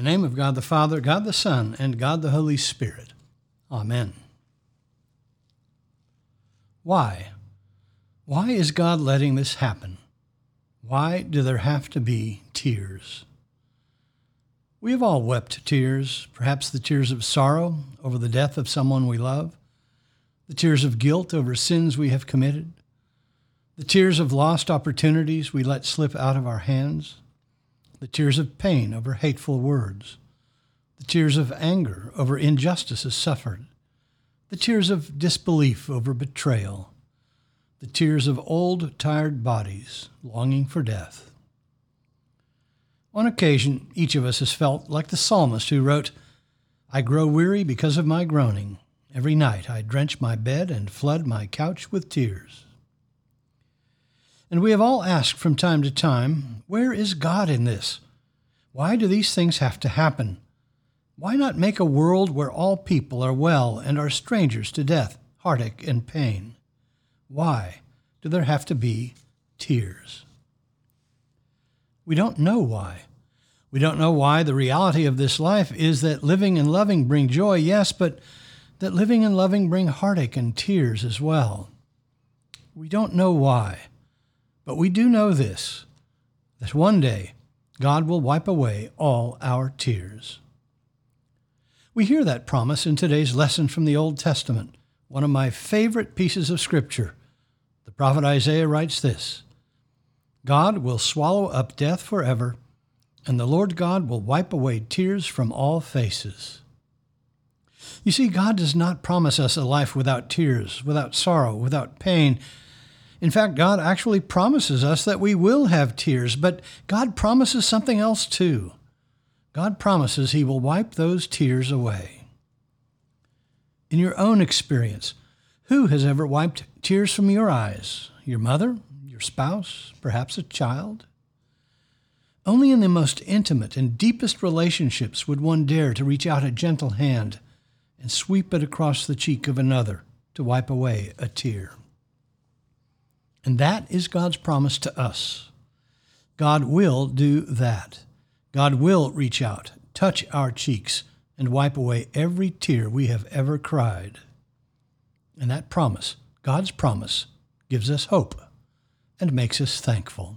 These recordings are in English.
the name of God the Father, God the Son, and God the Holy Spirit. Amen. Why? Why is God letting this happen? Why do there have to be tears? We have all wept tears, perhaps the tears of sorrow over the death of someone we love, the tears of guilt over sins we have committed, the tears of lost opportunities we let slip out of our hands, the tears of pain over hateful words, the tears of anger over injustices suffered, the tears of disbelief over betrayal, the tears of old, tired bodies longing for death. On occasion, each of us has felt like the psalmist who wrote, I grow weary because of my groaning. Every night I drench my bed and flood my couch with tears. And we have all asked from time to time, where is God in this? Why do these things have to happen? Why not make a world where all people are well and are strangers to death, heartache, and pain? Why do there have to be tears? We don't know why. We don't know why the reality of this life is that living and loving bring joy, yes, but that living and loving bring heartache and tears as well. We don't know why, but we do know this that one day God will wipe away all our tears. We hear that promise in today's lesson from the Old Testament, one of my favorite pieces of Scripture. The prophet Isaiah writes this God will swallow up death forever, and the Lord God will wipe away tears from all faces. You see, God does not promise us a life without tears, without sorrow, without pain. In fact, God actually promises us that we will have tears, but God promises something else too. God promises He will wipe those tears away. In your own experience, who has ever wiped tears from your eyes? Your mother? your spouse, perhaps a child. Only in the most intimate and deepest relationships would one dare to reach out a gentle hand and sweep it across the cheek of another to wipe away a tear. And that is God's promise to us. God will do that. God will reach out, touch our cheeks, and wipe away every tear we have ever cried. And that promise, God's promise, gives us hope and makes us thankful.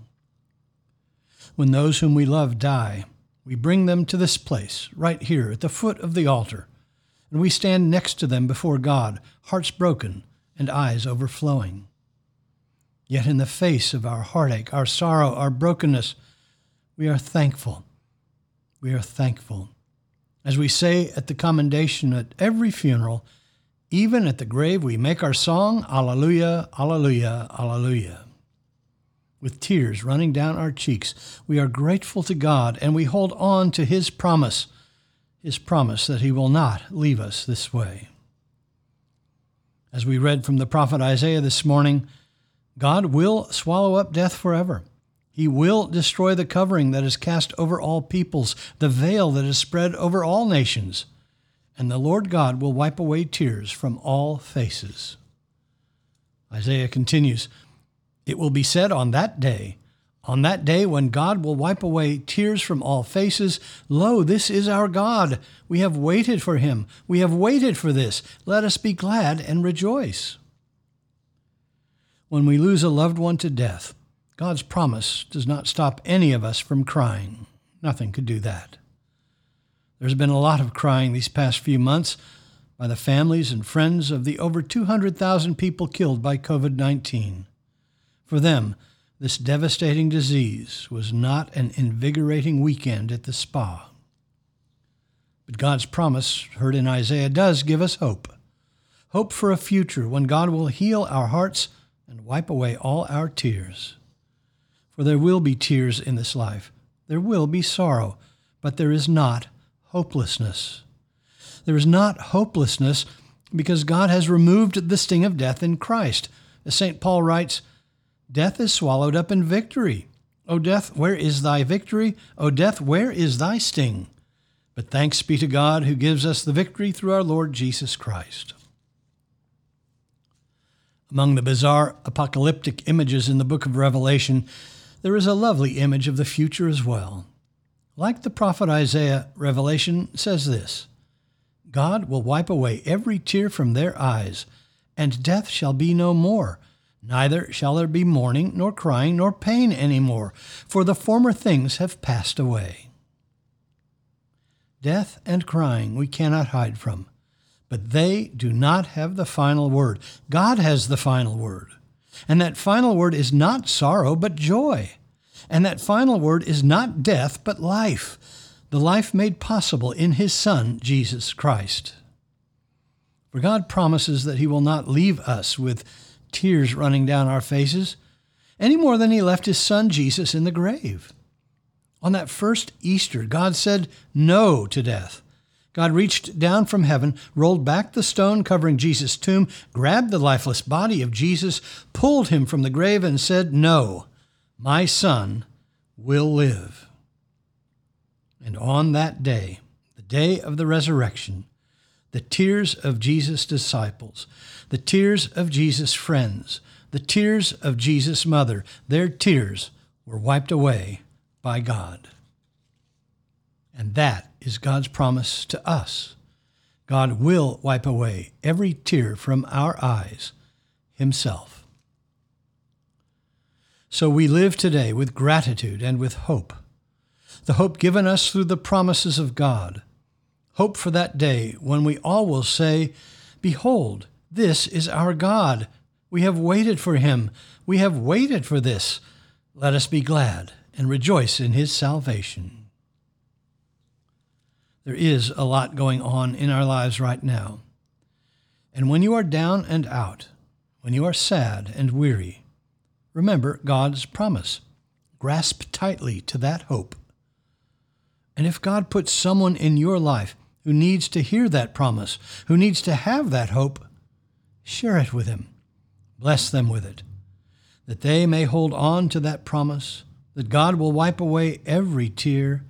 When those whom we love die, we bring them to this place, right here at the foot of the altar, and we stand next to them before God, hearts broken and eyes overflowing. Yet in the face of our heartache, our sorrow, our brokenness, we are thankful. We are thankful. As we say at the commendation at every funeral, even at the grave, we make our song, Alleluia, Alleluia, Alleluia with tears running down our cheeks. We are grateful to God and we hold on to His promise, His promise that He will not leave us this way. As we read from the prophet Isaiah this morning, God will swallow up death forever. He will destroy the covering that is cast over all peoples, the veil that is spread over all nations, and the Lord God will wipe away tears from all faces. Isaiah continues, it will be said on that day, on that day when God will wipe away tears from all faces, Lo, this is our God. We have waited for him. We have waited for this. Let us be glad and rejoice. When we lose a loved one to death, God's promise does not stop any of us from crying. Nothing could do that. There's been a lot of crying these past few months by the families and friends of the over 200,000 people killed by COVID 19. For them, this devastating disease was not an invigorating weekend at the spa. But God's promise, heard in Isaiah, does give us hope. Hope for a future when God will heal our hearts and wipe away all our tears. For there will be tears in this life, there will be sorrow, but there is not hopelessness. There is not hopelessness because God has removed the sting of death in Christ. As St. Paul writes, Death is swallowed up in victory. O death, where is thy victory? O death, where is thy sting? But thanks be to God who gives us the victory through our Lord Jesus Christ. Among the bizarre apocalyptic images in the book of Revelation, there is a lovely image of the future as well. Like the prophet Isaiah, Revelation says this God will wipe away every tear from their eyes, and death shall be no more. Neither shall there be mourning, nor crying, nor pain any more, for the former things have passed away. Death and crying we cannot hide from, but they do not have the final word. God has the final word. And that final word is not sorrow, but joy. And that final word is not death, but life, the life made possible in His Son, Jesus Christ. For God promises that He will not leave us with tears running down our faces, any more than He left His Son, Jesus, in the grave. On that first Easter, God said no to death. God reached down from heaven, rolled back the stone covering Jesus' tomb, grabbed the lifeless body of Jesus, pulled him from the grave, and said, No, my son will live. And on that day, the day of the resurrection, the tears of Jesus' disciples, the tears of Jesus' friends, the tears of Jesus' mother, their tears were wiped away by God. And that is God's promise to us. God will wipe away every tear from our eyes Himself. So we live today with gratitude and with hope. The hope given us through the promises of God. Hope for that day when we all will say, Behold, this is our God. We have waited for Him. We have waited for this. Let us be glad and rejoice in His salvation. There is a lot going on in our lives right now. And when you are down and out, when you are sad and weary, remember God's promise. Grasp tightly to that hope. And if God puts someone in your life who needs to hear that promise, who needs to have that hope, share it with him. Bless them with it, that they may hold on to that promise, that God will wipe away every tear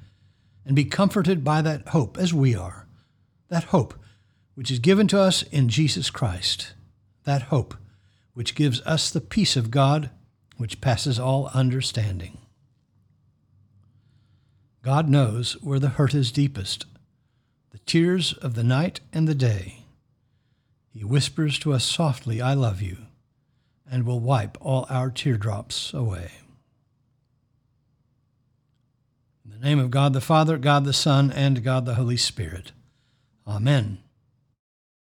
and be comforted by that hope as we are. That hope which is given to us in Jesus Christ. That hope which gives us the peace of God which passes all understanding. God knows where the hurt is deepest, the tears of the night and the day. He whispers to us softly, I love you, and will wipe all our teardrops away. In the name of God the Father, God the Son, and God the Holy Spirit. Amen.